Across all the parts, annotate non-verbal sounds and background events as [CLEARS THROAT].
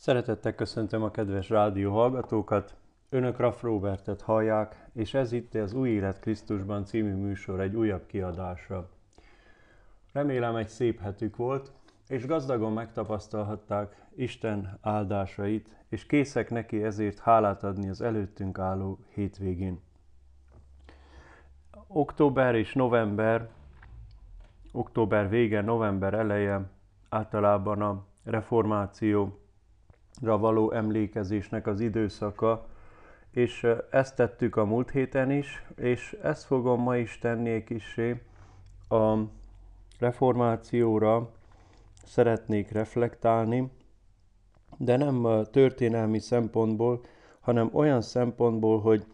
Szeretettel köszöntöm a kedves rádió hallgatókat. Önök Raff Robertet hallják, és ez itt az Új Élet Krisztusban című műsor egy újabb kiadása. Remélem egy szép hetük volt, és gazdagon megtapasztalhatták Isten áldásait, és készek neki ezért hálát adni az előttünk álló hétvégén. Október és november, október vége, november eleje általában a reformációra való emlékezésnek az időszaka, és ezt tettük a múlt héten is, és ezt fogom ma is tenni egy kicsi a reformációra szeretnék reflektálni, de nem történelmi szempontból, hanem olyan szempontból, hogy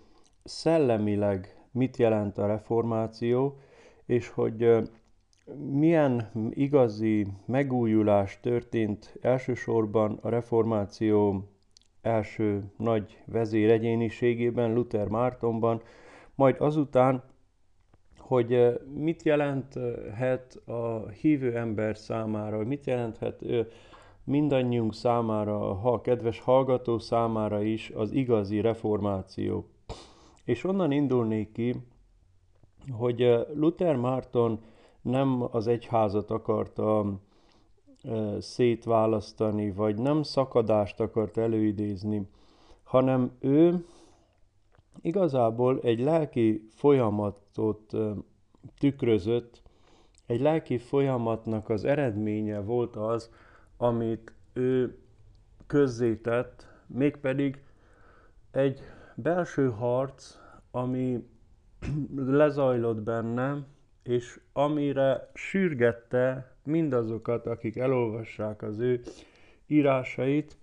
szellemileg mit jelent a reformáció, és hogy milyen igazi megújulás történt elsősorban a reformáció első nagy vezéregyéniségében, Luther Mártonban, majd azután, hogy mit jelenthet a hívő ember számára, mit jelenthet mindannyiunk számára, ha kedves hallgató számára is az igazi reformáció. És onnan indulnék ki, hogy Luther Márton nem az egyházat akarta szétválasztani, vagy nem szakadást akart előidézni, hanem ő igazából egy lelki folyamatot tükrözött, egy lelki folyamatnak az eredménye volt az, amit ő közzétett, mégpedig egy belső harc, ami [CLEARS THROAT] lezajlott benne, és amire sürgette mindazokat, akik elolvassák az ő írásait.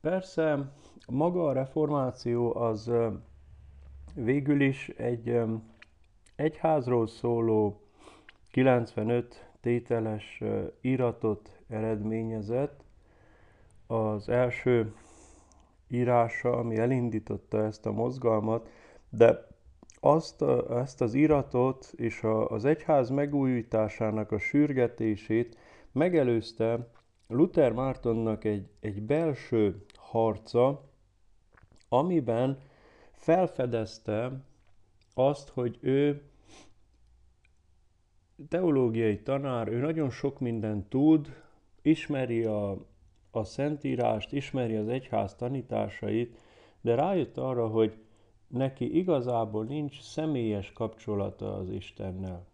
Persze maga a reformáció az végül is egy egyházról szóló 95 tételes iratot eredményezett. Az első írása, ami elindította ezt a mozgalmat, de azt, ezt az iratot és a, az egyház megújításának a sürgetését megelőzte Luther Mártonnak egy, egy belső harca, amiben felfedezte azt, hogy ő teológiai tanár, ő nagyon sok mindent tud, ismeri a, a Szentírást, ismeri az egyház tanításait, de rájött arra, hogy neki igazából nincs személyes kapcsolata az Istennel.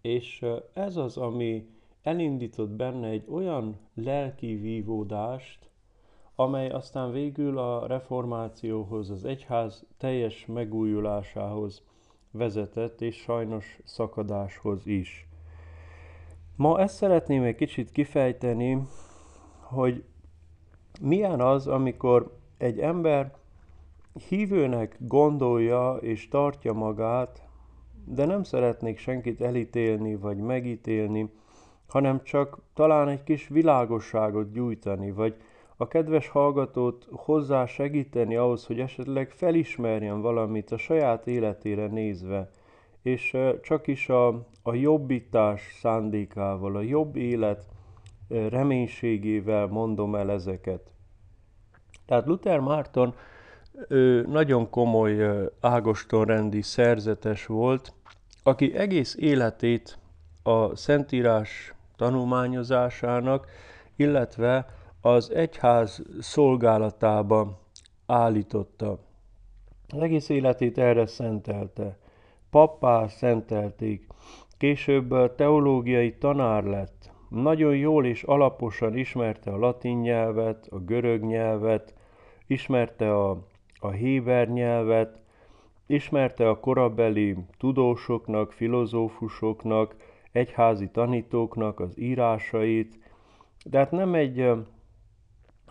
És ez az, ami elindított benne egy olyan lelki vívódást, amely aztán végül a reformációhoz, az egyház teljes megújulásához vezetett, és sajnos szakadáshoz is. Ma ezt szeretném egy kicsit kifejteni, hogy milyen az, amikor egy ember hívőnek gondolja és tartja magát, de nem szeretnék senkit elítélni vagy megítélni, hanem csak talán egy kis világosságot gyújtani, vagy a kedves hallgatót hozzá segíteni ahhoz, hogy esetleg felismerjen valamit a saját életére nézve, és csak is a, a jobbítás szándékával, a jobb élet reménységével mondom el ezeket. Tehát Luther Márton ő nagyon komoly ágostonrendi szerzetes volt, aki egész életét a Szentírás tanulmányozásának, illetve az egyház szolgálatába állította. Az egész életét erre szentelte. Pappá szentelték. Később teológiai tanár lett. Nagyon jól és alaposan ismerte a latin nyelvet, a görög nyelvet, ismerte a a héber nyelvet, ismerte a korabeli tudósoknak, filozófusoknak, egyházi tanítóknak az írásait, de hát nem egy,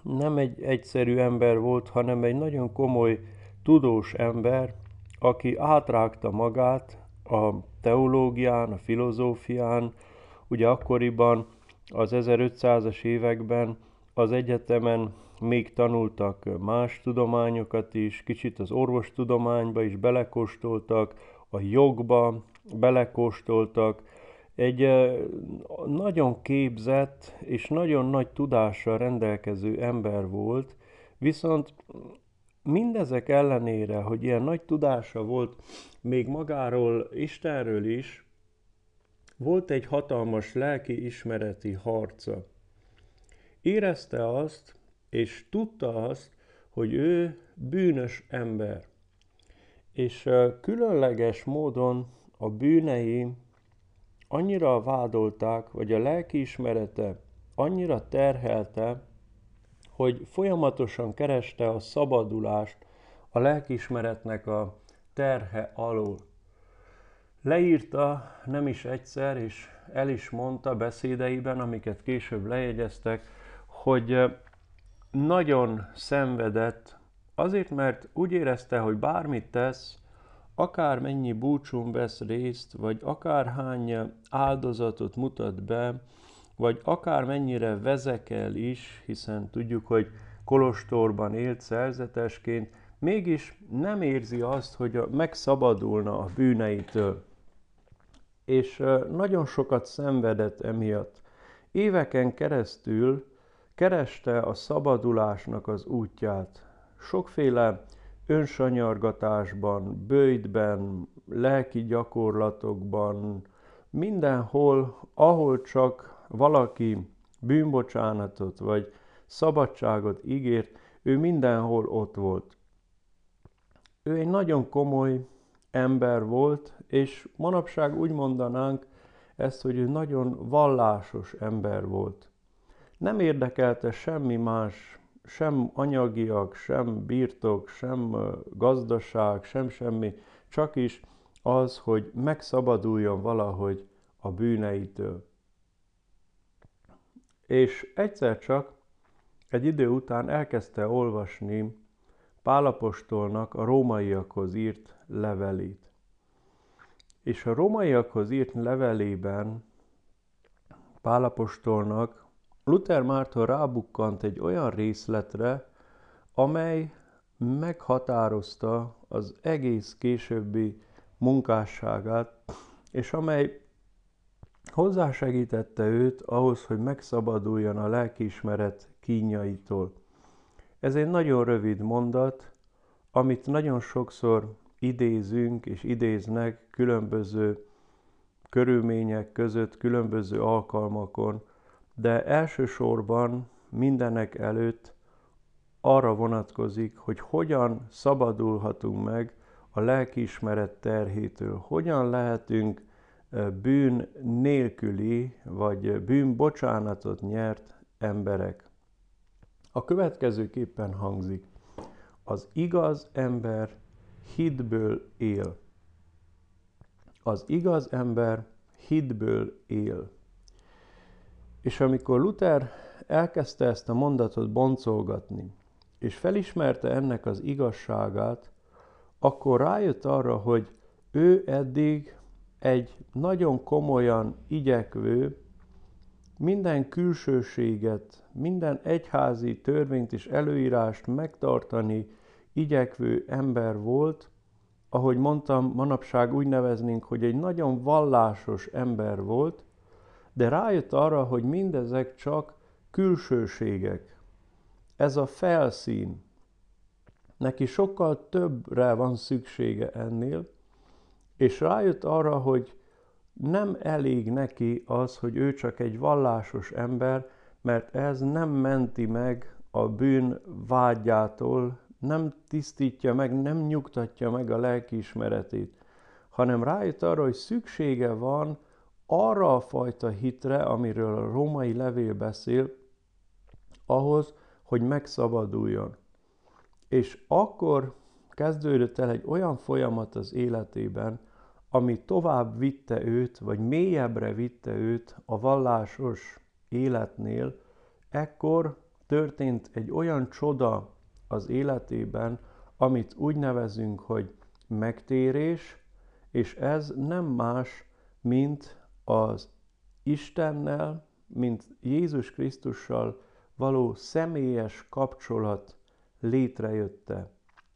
nem egy egyszerű ember volt, hanem egy nagyon komoly tudós ember, aki átrágta magát a teológián, a filozófián, ugye akkoriban az 1500-as években az egyetemen még tanultak más tudományokat is, kicsit az orvostudományba is belekóstoltak, a jogba belekóstoltak, egy nagyon képzett és nagyon nagy tudással rendelkező ember volt, viszont mindezek ellenére, hogy ilyen nagy tudása volt még magáról, Istenről is, volt egy hatalmas lelki ismereti harca. Érezte azt, és tudta azt, hogy ő bűnös ember. És különleges módon a bűnei annyira vádolták, vagy a lelkiismerete annyira terhelte, hogy folyamatosan kereste a szabadulást a lelkiismeretnek a terhe alól. Leírta nem is egyszer, és el is mondta beszédeiben, amiket később lejegyeztek, hogy nagyon szenvedett, azért, mert úgy érezte, hogy bármit tesz, akár mennyi búcsún vesz részt, vagy akárhány áldozatot mutat be, vagy akár mennyire vezekel is, hiszen tudjuk, hogy kolostorban élt szerzetesként, mégis nem érzi azt, hogy megszabadulna a bűneitől. És nagyon sokat szenvedett emiatt. Éveken keresztül kereste a szabadulásnak az útját. Sokféle önsanyargatásban, bőjtben, lelki gyakorlatokban, mindenhol, ahol csak valaki bűnbocsánatot vagy szabadságot ígért, ő mindenhol ott volt. Ő egy nagyon komoly ember volt, és manapság úgy mondanánk ezt, hogy ő nagyon vallásos ember volt. Nem érdekelte semmi más sem anyagiak, sem birtok, sem gazdaság, sem semmi, csak is az, hogy megszabaduljon valahogy a bűneitől. És egyszer csak egy idő után elkezdte olvasni Pálapostolnak a rómaiakhoz írt levelét. És a rómaiakhoz írt levelében Pálapostolnak Luther Márton rábukkant egy olyan részletre, amely meghatározta az egész későbbi munkásságát, és amely hozzásegítette őt ahhoz, hogy megszabaduljon a lelkiismeret kínjaitól. Ez egy nagyon rövid mondat, amit nagyon sokszor idézünk és idéznek különböző körülmények között, különböző alkalmakon, de elsősorban mindenek előtt arra vonatkozik, hogy hogyan szabadulhatunk meg a lelkiismeret terhétől, hogyan lehetünk bűn nélküli, vagy bűn bocsánatot nyert emberek. A következőképpen hangzik. Az igaz ember hitből él. Az igaz ember hitből él. És amikor Luther elkezdte ezt a mondatot boncolgatni, és felismerte ennek az igazságát, akkor rájött arra, hogy ő eddig egy nagyon komolyan igyekvő, minden külsőséget, minden egyházi törvényt és előírást megtartani igyekvő ember volt, ahogy mondtam, manapság úgy neveznénk, hogy egy nagyon vallásos ember volt, de rájött arra, hogy mindezek csak külsőségek. Ez a felszín. Neki sokkal többre van szüksége ennél, és rájött arra, hogy nem elég neki az, hogy ő csak egy vallásos ember, mert ez nem menti meg a bűn vágyától, nem tisztítja meg, nem nyugtatja meg a lelkiismeretét, hanem rájött arra, hogy szüksége van arra a fajta hitre, amiről a római levél beszél, ahhoz, hogy megszabaduljon. És akkor kezdődött el egy olyan folyamat az életében, ami tovább vitte őt, vagy mélyebbre vitte őt a vallásos életnél, ekkor történt egy olyan csoda az életében, amit úgy nevezünk, hogy megtérés, és ez nem más, mint az Istennel, mint Jézus Krisztussal való személyes kapcsolat létrejötte,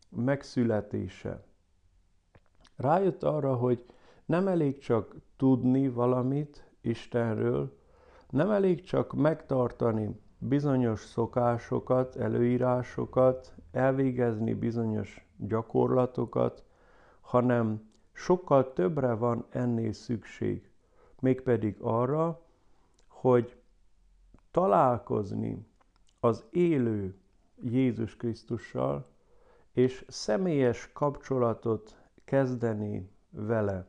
megszületése. Rájött arra, hogy nem elég csak tudni valamit, Istenről, nem elég csak megtartani bizonyos szokásokat, előírásokat, elvégezni bizonyos gyakorlatokat, hanem sokkal többre van ennél szükség. Mégpedig arra, hogy találkozni az élő Jézus Krisztussal, és személyes kapcsolatot kezdeni vele.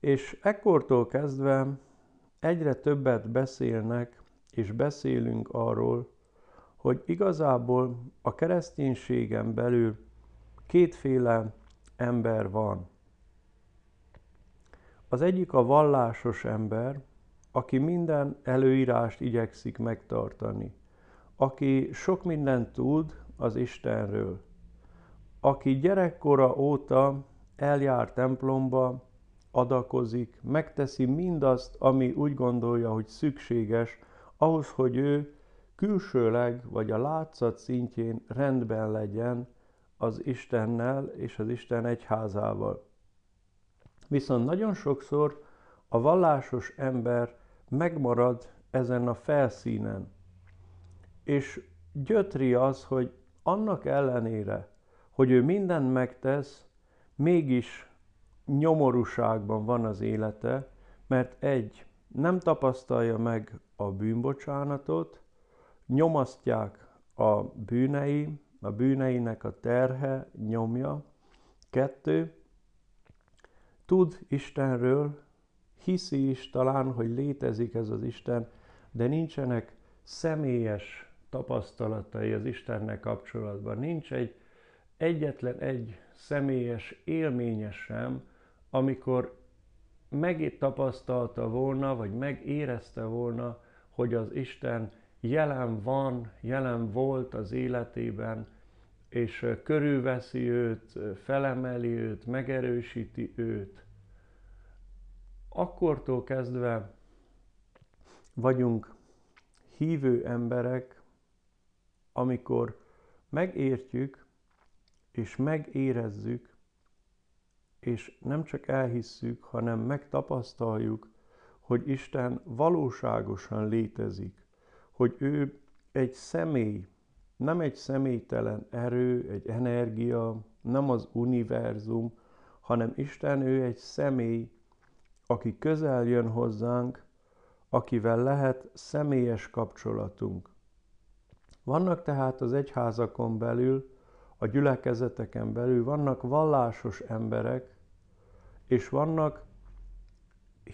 És ekkortól kezdve egyre többet beszélnek és beszélünk arról, hogy igazából a kereszténységen belül kétféle ember van. Az egyik a vallásos ember, aki minden előírást igyekszik megtartani, aki sok mindent tud az Istenről, aki gyerekkora óta eljár templomba, adakozik, megteszi mindazt, ami úgy gondolja, hogy szükséges ahhoz, hogy ő külsőleg vagy a látszat szintjén rendben legyen az Istennel és az Isten egyházával. Viszont nagyon sokszor a vallásos ember megmarad ezen a felszínen, és gyötri az, hogy annak ellenére, hogy ő mindent megtesz, mégis nyomorúságban van az élete, mert egy, nem tapasztalja meg a bűnbocsánatot, nyomasztják a bűnei, a bűneinek a terhe nyomja. Kettő, tud Istenről, hiszi is talán, hogy létezik ez az Isten, de nincsenek személyes tapasztalatai az Istennel kapcsolatban. Nincs egy egyetlen egy személyes élménye sem, amikor megtapasztalta volna, vagy megérezte volna, hogy az Isten jelen van, jelen volt az életében, és körülveszi őt, felemeli őt, megerősíti őt. Akkortól kezdve vagyunk hívő emberek, amikor megértjük és megérezzük, és nem csak elhisszük, hanem megtapasztaljuk, hogy Isten valóságosan létezik, hogy ő egy személy, nem egy személytelen erő, egy energia, nem az univerzum, hanem Isten ő egy személy, aki közel jön hozzánk, akivel lehet személyes kapcsolatunk. Vannak tehát az egyházakon belül, a gyülekezeteken belül, vannak vallásos emberek, és vannak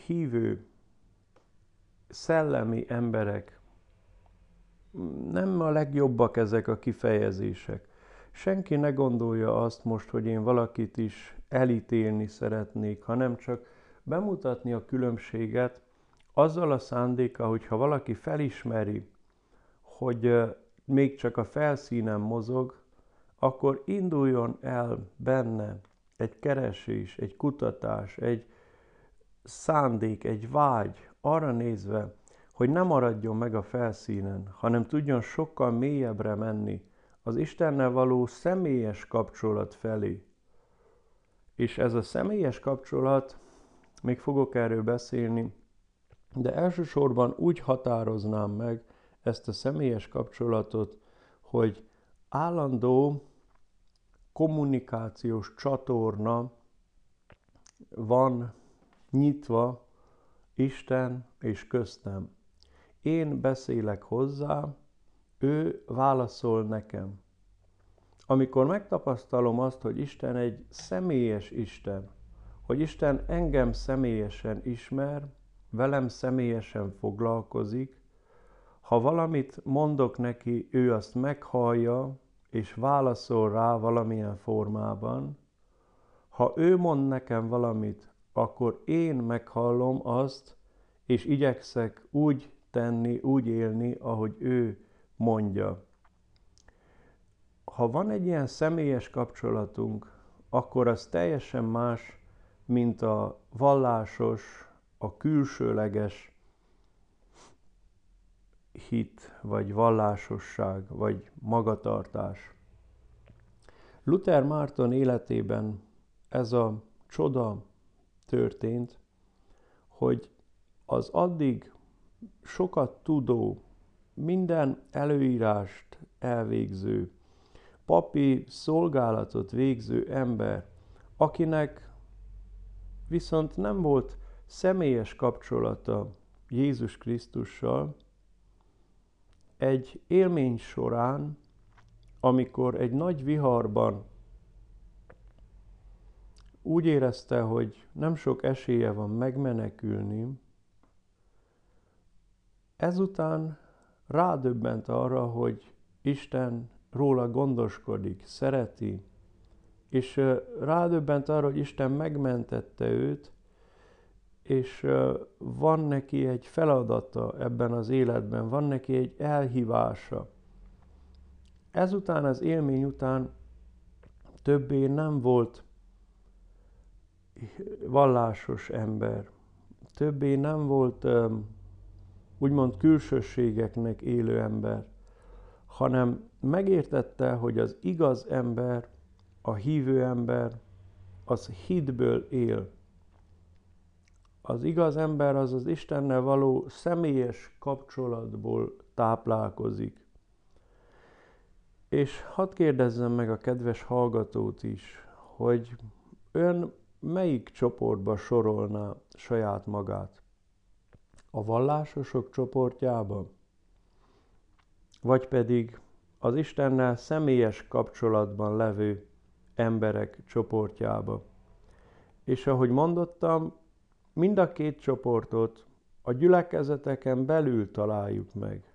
hívő, szellemi emberek. Nem a legjobbak ezek a kifejezések. Senki ne gondolja azt most, hogy én valakit is elítélni szeretnék, hanem csak bemutatni a különbséget azzal a szándéka, hogyha valaki felismeri, hogy még csak a felszínen mozog, akkor induljon el benne egy keresés, egy kutatás, egy szándék, egy vágy arra nézve, hogy ne maradjon meg a felszínen, hanem tudjon sokkal mélyebbre menni az Istennel való személyes kapcsolat felé. És ez a személyes kapcsolat, még fogok erről beszélni, de elsősorban úgy határoznám meg ezt a személyes kapcsolatot, hogy állandó kommunikációs csatorna van nyitva Isten és köztem. Én beszélek hozzá, ő válaszol nekem. Amikor megtapasztalom azt, hogy Isten egy személyes Isten, hogy Isten engem személyesen ismer, velem személyesen foglalkozik, ha valamit mondok neki, ő azt meghallja, és válaszol rá valamilyen formában, ha ő mond nekem valamit, akkor én meghallom azt, és igyekszek úgy tenni, úgy élni, ahogy ő mondja. Ha van egy ilyen személyes kapcsolatunk, akkor az teljesen más, mint a vallásos, a külsőleges hit, vagy vallásosság, vagy magatartás. Luther Márton életében ez a csoda történt, hogy az addig sokat tudó, minden előírást elvégző, papi szolgálatot végző ember, akinek viszont nem volt személyes kapcsolata Jézus Krisztussal, egy élmény során, amikor egy nagy viharban úgy érezte, hogy nem sok esélye van megmenekülni, ezután rádöbbent arra, hogy Isten róla gondoskodik, szereti, és rádöbbent arra, hogy Isten megmentette őt, és van neki egy feladata ebben az életben, van neki egy elhívása. Ezután az élmény után többé nem volt vallásos ember, többé nem volt úgymond külsőségeknek élő ember, hanem megértette, hogy az igaz ember, a hívő ember, az hitből él. Az igaz ember az az Istennel való személyes kapcsolatból táplálkozik. És hadd kérdezzem meg a kedves hallgatót is, hogy ön melyik csoportba sorolná saját magát? A vallásosok csoportjába? Vagy pedig az Istennel személyes kapcsolatban levő emberek csoportjába? És ahogy mondottam, mind a két csoportot a gyülekezeteken belül találjuk meg.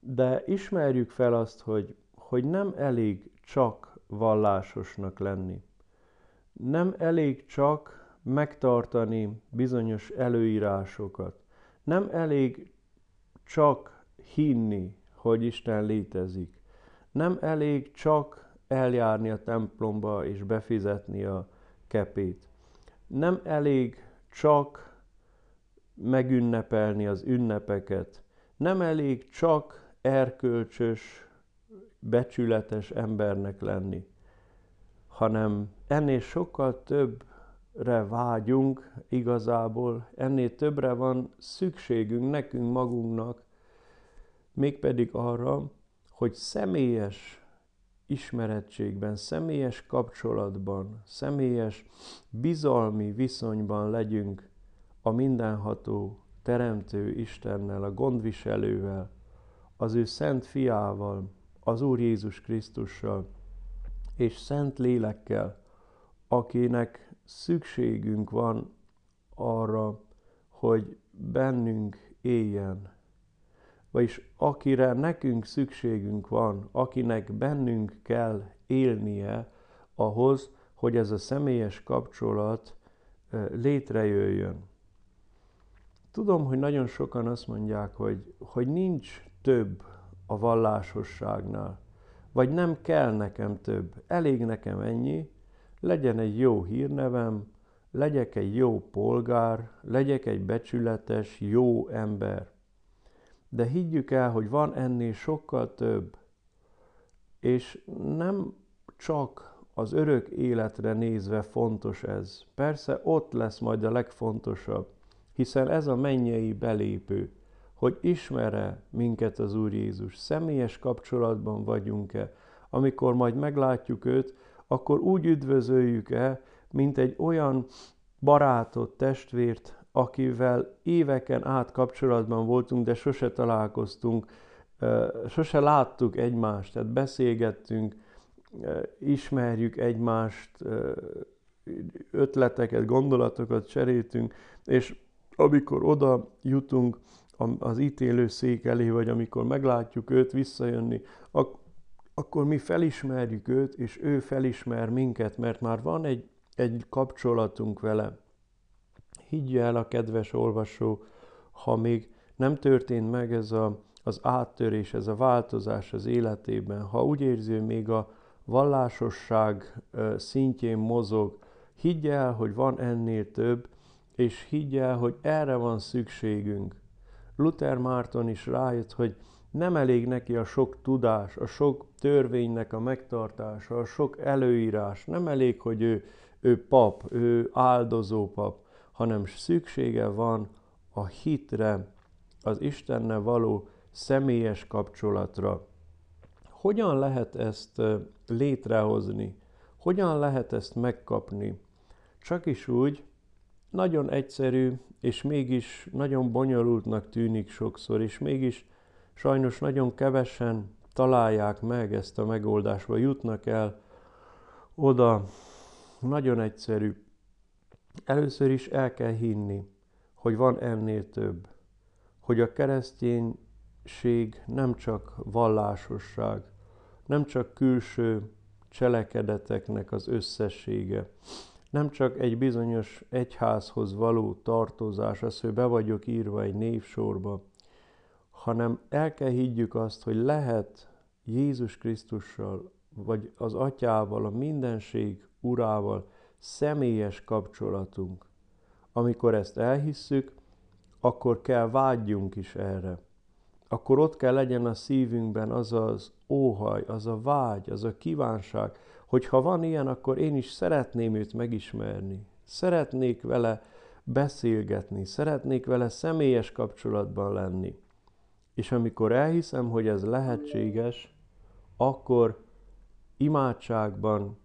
De ismerjük fel azt, hogy, hogy nem elég csak vallásosnak lenni. Nem elég csak megtartani bizonyos előírásokat. Nem elég csak hinni, hogy Isten létezik. Nem elég csak eljárni a templomba és befizetni a kepét. Nem elég csak megünnepelni az ünnepeket. Nem elég csak erkölcsös, becsületes embernek lenni, hanem ennél sokkal többre vágyunk igazából, ennél többre van szükségünk nekünk magunknak, mégpedig arra, hogy személyes ismerettségben, személyes kapcsolatban, személyes bizalmi viszonyban legyünk a mindenható Teremtő Istennel, a gondviselővel, az ő szent fiával, az Úr Jézus Krisztussal, és szent lélekkel, akinek szükségünk van arra, hogy bennünk éljen, vagyis akire nekünk szükségünk van, akinek bennünk kell élnie ahhoz, hogy ez a személyes kapcsolat létrejöjjön. Tudom, hogy nagyon sokan azt mondják, hogy, hogy nincs több a vallásosságnál, vagy nem kell nekem több, elég nekem ennyi, legyen egy jó hírnevem, legyek egy jó polgár, legyek egy becsületes, jó ember de higgyük el, hogy van ennél sokkal több, és nem csak az örök életre nézve fontos ez. Persze ott lesz majd a legfontosabb, hiszen ez a mennyei belépő, hogy ismere minket az Úr Jézus, személyes kapcsolatban vagyunk-e, amikor majd meglátjuk őt, akkor úgy üdvözöljük-e, mint egy olyan barátot, testvért, akivel éveken át kapcsolatban voltunk, de sose találkoztunk, sose láttuk egymást, tehát beszélgettünk, ismerjük egymást, ötleteket, gondolatokat cseréltünk, és amikor oda jutunk az ítélő szék elé, vagy amikor meglátjuk őt visszajönni, akkor mi felismerjük őt, és ő felismer minket, mert már van egy, egy kapcsolatunk vele. Higgye el a kedves olvasó, ha még nem történt meg ez a, az áttörés, ez a változás az életében, ha úgy érzi, még a vallásosság szintjén mozog, higgye el, hogy van ennél több, és higgye el, hogy erre van szükségünk. Luther Márton is rájött, hogy nem elég neki a sok tudás, a sok törvénynek a megtartása, a sok előírás. Nem elég, hogy ő, ő pap, ő áldozó pap, hanem szüksége van a hitre, az Istennel való személyes kapcsolatra. Hogyan lehet ezt létrehozni? Hogyan lehet ezt megkapni? Csak is úgy, nagyon egyszerű, és mégis nagyon bonyolultnak tűnik sokszor, és mégis sajnos nagyon kevesen találják meg ezt a megoldást, vagy jutnak el oda. Nagyon egyszerű. Először is el kell hinni, hogy van ennél több. Hogy a kereszténység nem csak vallásosság, nem csak külső cselekedeteknek az összessége, nem csak egy bizonyos egyházhoz való tartozás, az, hogy be vagyok írva egy névsorba, hanem el kell higgyük azt, hogy lehet Jézus Krisztussal, vagy az Atyával, a mindenség Urával személyes kapcsolatunk. Amikor ezt elhisszük, akkor kell vágyjunk is erre. Akkor ott kell legyen a szívünkben az az óhaj, az a vágy, az a kívánság, hogy ha van ilyen, akkor én is szeretném őt megismerni. Szeretnék vele beszélgetni, szeretnék vele személyes kapcsolatban lenni. És amikor elhiszem, hogy ez lehetséges, akkor imádságban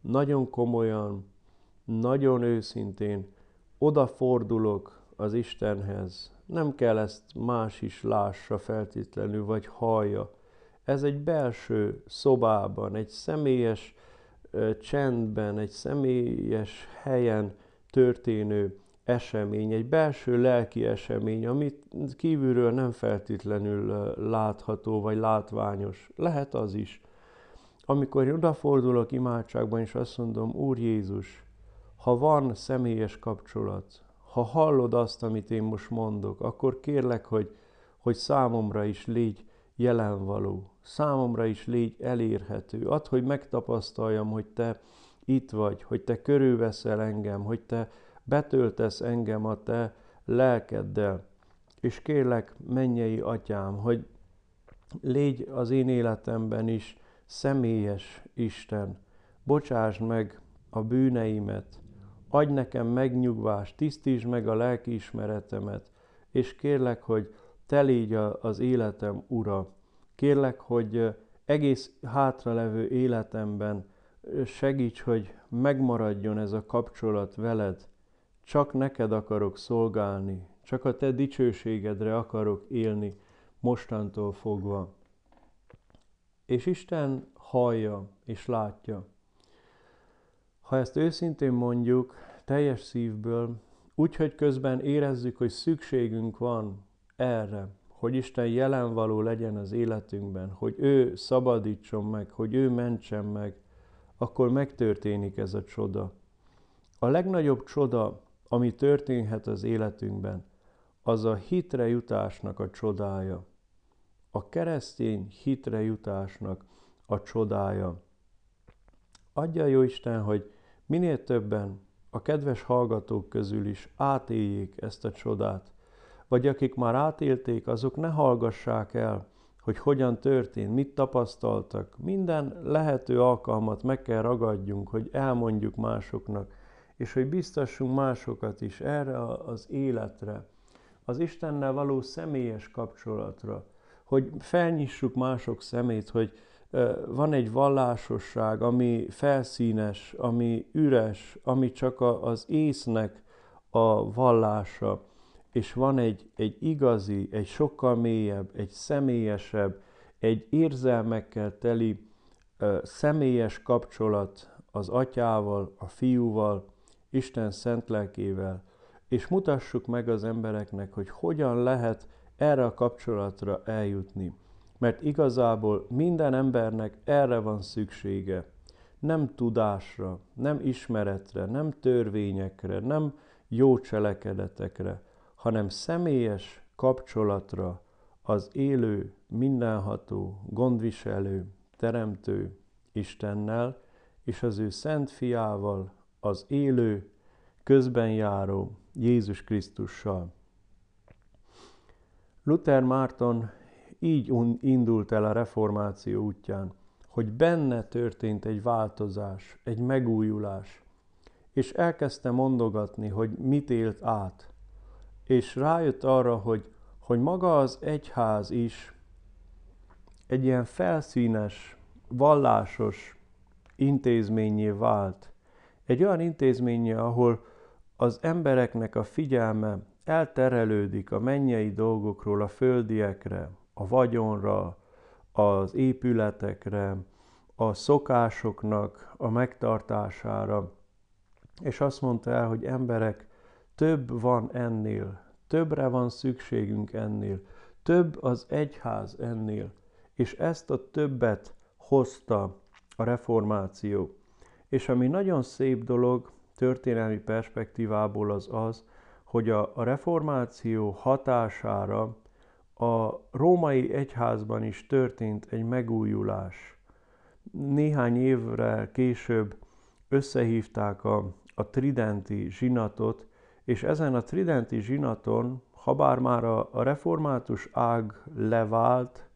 nagyon komolyan, nagyon őszintén odafordulok az Istenhez. Nem kell ezt más is lássa feltétlenül, vagy hallja. Ez egy belső szobában, egy személyes csendben, egy személyes helyen történő esemény, egy belső lelki esemény, amit kívülről nem feltétlenül látható vagy látványos. Lehet az is. Amikor én odafordulok imádságban, és azt mondom, Úr Jézus, ha van személyes kapcsolat, ha hallod azt, amit én most mondok, akkor kérlek, hogy, hogy számomra is légy jelenvaló, számomra is légy elérhető. Add, hogy megtapasztaljam, hogy te itt vagy, hogy te körülveszel engem, hogy te betöltesz engem a te lelkeddel. És kérlek, mennyei atyám, hogy légy az én életemben is személyes Isten. Bocsásd meg a bűneimet, adj nekem megnyugvást, tisztítsd meg a lelkiismeretemet, és kérlek, hogy te légy az életem ura. Kérlek, hogy egész hátralevő életemben segíts, hogy megmaradjon ez a kapcsolat veled. Csak neked akarok szolgálni, csak a te dicsőségedre akarok élni mostantól fogva. És Isten hallja és látja. Ha ezt őszintén mondjuk, teljes szívből, úgy, hogy közben érezzük, hogy szükségünk van erre, hogy Isten jelen való legyen az életünkben, hogy ő szabadítson meg, hogy ő mentsen meg, akkor megtörténik ez a csoda. A legnagyobb csoda, ami történhet az életünkben, az a hitre jutásnak a csodája. A keresztény hitre jutásnak a csodája. Adja jó Isten, hogy minél többen a kedves hallgatók közül is átéljék ezt a csodát, vagy akik már átélték, azok ne hallgassák el, hogy hogyan történt, mit tapasztaltak. Minden lehető alkalmat meg kell ragadjunk, hogy elmondjuk másoknak, és hogy biztassunk másokat is erre az életre, az Istennel való személyes kapcsolatra, hogy felnyissuk mások szemét, hogy van egy vallásosság, ami felszínes, ami üres, ami csak az észnek a vallása, és van egy, egy igazi, egy sokkal mélyebb, egy személyesebb, egy érzelmekkel teli személyes kapcsolat az atyával, a fiúval, Isten szent lelkével, és mutassuk meg az embereknek, hogy hogyan lehet erre a kapcsolatra eljutni. Mert igazából minden embernek erre van szüksége. Nem tudásra, nem ismeretre, nem törvényekre, nem jó cselekedetekre, hanem személyes kapcsolatra az élő, mindenható, gondviselő, teremtő Istennel és az ő szent fiával, az élő, közben járó Jézus Krisztussal. Luther Márton így indult el a reformáció útján, hogy benne történt egy változás, egy megújulás. és elkezdte mondogatni, hogy mit élt át. És rájött arra, hogy, hogy maga az egyház is egy ilyen felszínes, vallásos intézményé vált. Egy olyan intézményé, ahol az embereknek a figyelme elterelődik a mennyei dolgokról a földiekre, a vagyonra, az épületekre, a szokásoknak a megtartására, és azt mondta el, hogy emberek, több van ennél, többre van szükségünk ennél, több az egyház ennél, és ezt a többet hozta a reformáció. És ami nagyon szép dolog történelmi perspektívából az az, hogy a, a reformáció hatására a római egyházban is történt egy megújulás. Néhány évre később összehívták a, a tridenti zsinatot, és ezen a tridenti zsinaton, ha bár már a, a református ág levált,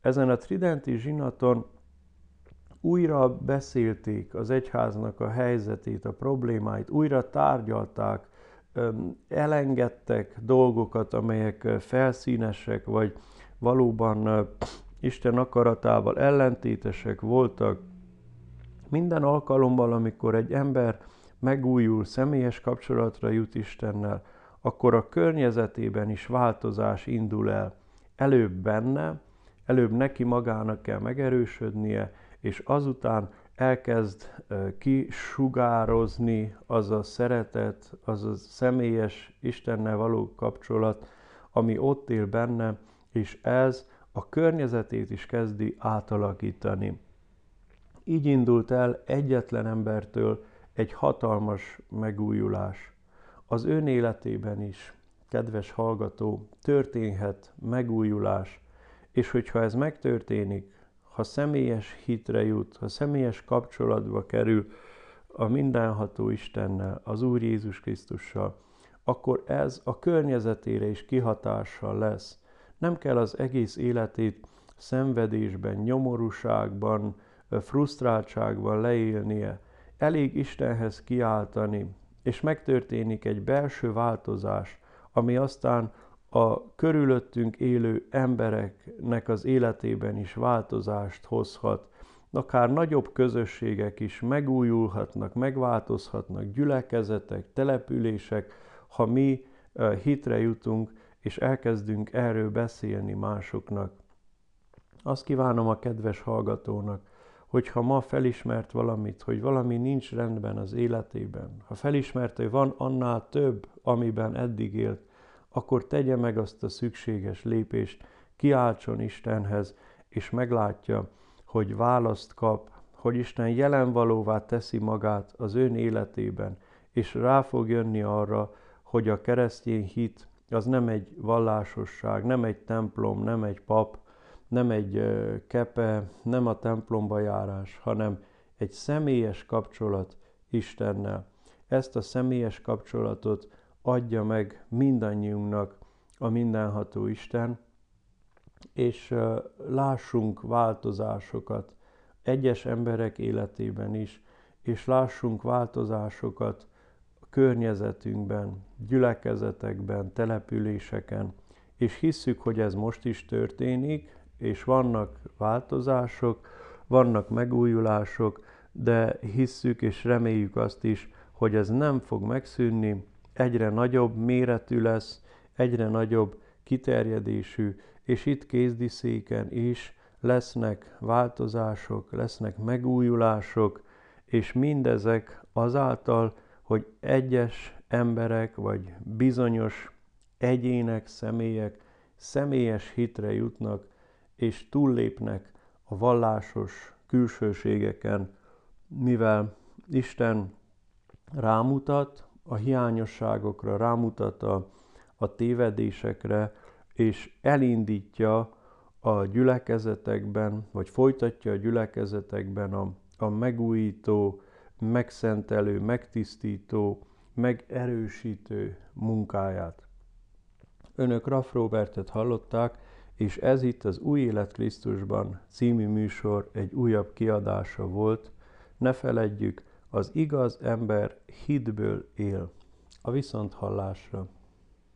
ezen a tridenti zsinaton újra beszélték az egyháznak a helyzetét, a problémáit, újra tárgyalták, elengedtek dolgokat, amelyek felszínesek, vagy valóban Isten akaratával ellentétesek voltak. Minden alkalommal, amikor egy ember megújul, személyes kapcsolatra jut Istennel, akkor a környezetében is változás indul el. Előbb benne, előbb neki magának kell megerősödnie, és azután elkezd kisugározni az a szeretet, az a személyes Istennel való kapcsolat, ami ott él benne, és ez a környezetét is kezdi átalakítani. Így indult el egyetlen embertől egy hatalmas megújulás. Az ön életében is, kedves hallgató, történhet megújulás, és hogyha ez megtörténik, ha személyes hitre jut, ha személyes kapcsolatba kerül a mindenható Istennel, az Úr Jézus Krisztussal, akkor ez a környezetére is kihatással lesz. Nem kell az egész életét szenvedésben, nyomorúságban, frusztráltságban leélnie. Elég Istenhez kiáltani, és megtörténik egy belső változás, ami aztán a körülöttünk élő embereknek az életében is változást hozhat. Akár nagyobb közösségek is megújulhatnak, megváltozhatnak, gyülekezetek, települések, ha mi hitre jutunk, és elkezdünk erről beszélni másoknak. Azt kívánom a kedves hallgatónak, hogy ha ma felismert valamit, hogy valami nincs rendben az életében, ha felismert, hogy van annál több, amiben eddig élt, akkor tegye meg azt a szükséges lépést, kiáltson Istenhez, és meglátja, hogy választ kap, hogy Isten jelenvalóvá teszi magát az ön életében, és rá fog jönni arra, hogy a keresztény hit az nem egy vallásosság, nem egy templom, nem egy pap, nem egy kepe, nem a templomba járás, hanem egy személyes kapcsolat Istennel. Ezt a személyes kapcsolatot adja meg mindannyiunknak a mindenható Isten, és lássunk változásokat egyes emberek életében is, és lássunk változásokat a környezetünkben, gyülekezetekben, településeken, és hisszük, hogy ez most is történik, és vannak változások, vannak megújulások, de hisszük és reméljük azt is, hogy ez nem fog megszűnni, egyre nagyobb méretű lesz, egyre nagyobb kiterjedésű, és itt kézdiszéken is lesznek változások, lesznek megújulások, és mindezek azáltal, hogy egyes emberek, vagy bizonyos egyének, személyek személyes hitre jutnak, és túllépnek a vallásos külsőségeken, mivel Isten rámutat, a hiányosságokra, rámutat a, a tévedésekre, és elindítja a gyülekezetekben, vagy folytatja a gyülekezetekben a, a megújító, megszentelő, megtisztító, megerősítő munkáját. Önök Raff Robertet hallották, és ez itt az Új Élet Krisztusban című műsor egy újabb kiadása volt. Ne feledjük, Az igaz ember hitből él. A viszonthallásra.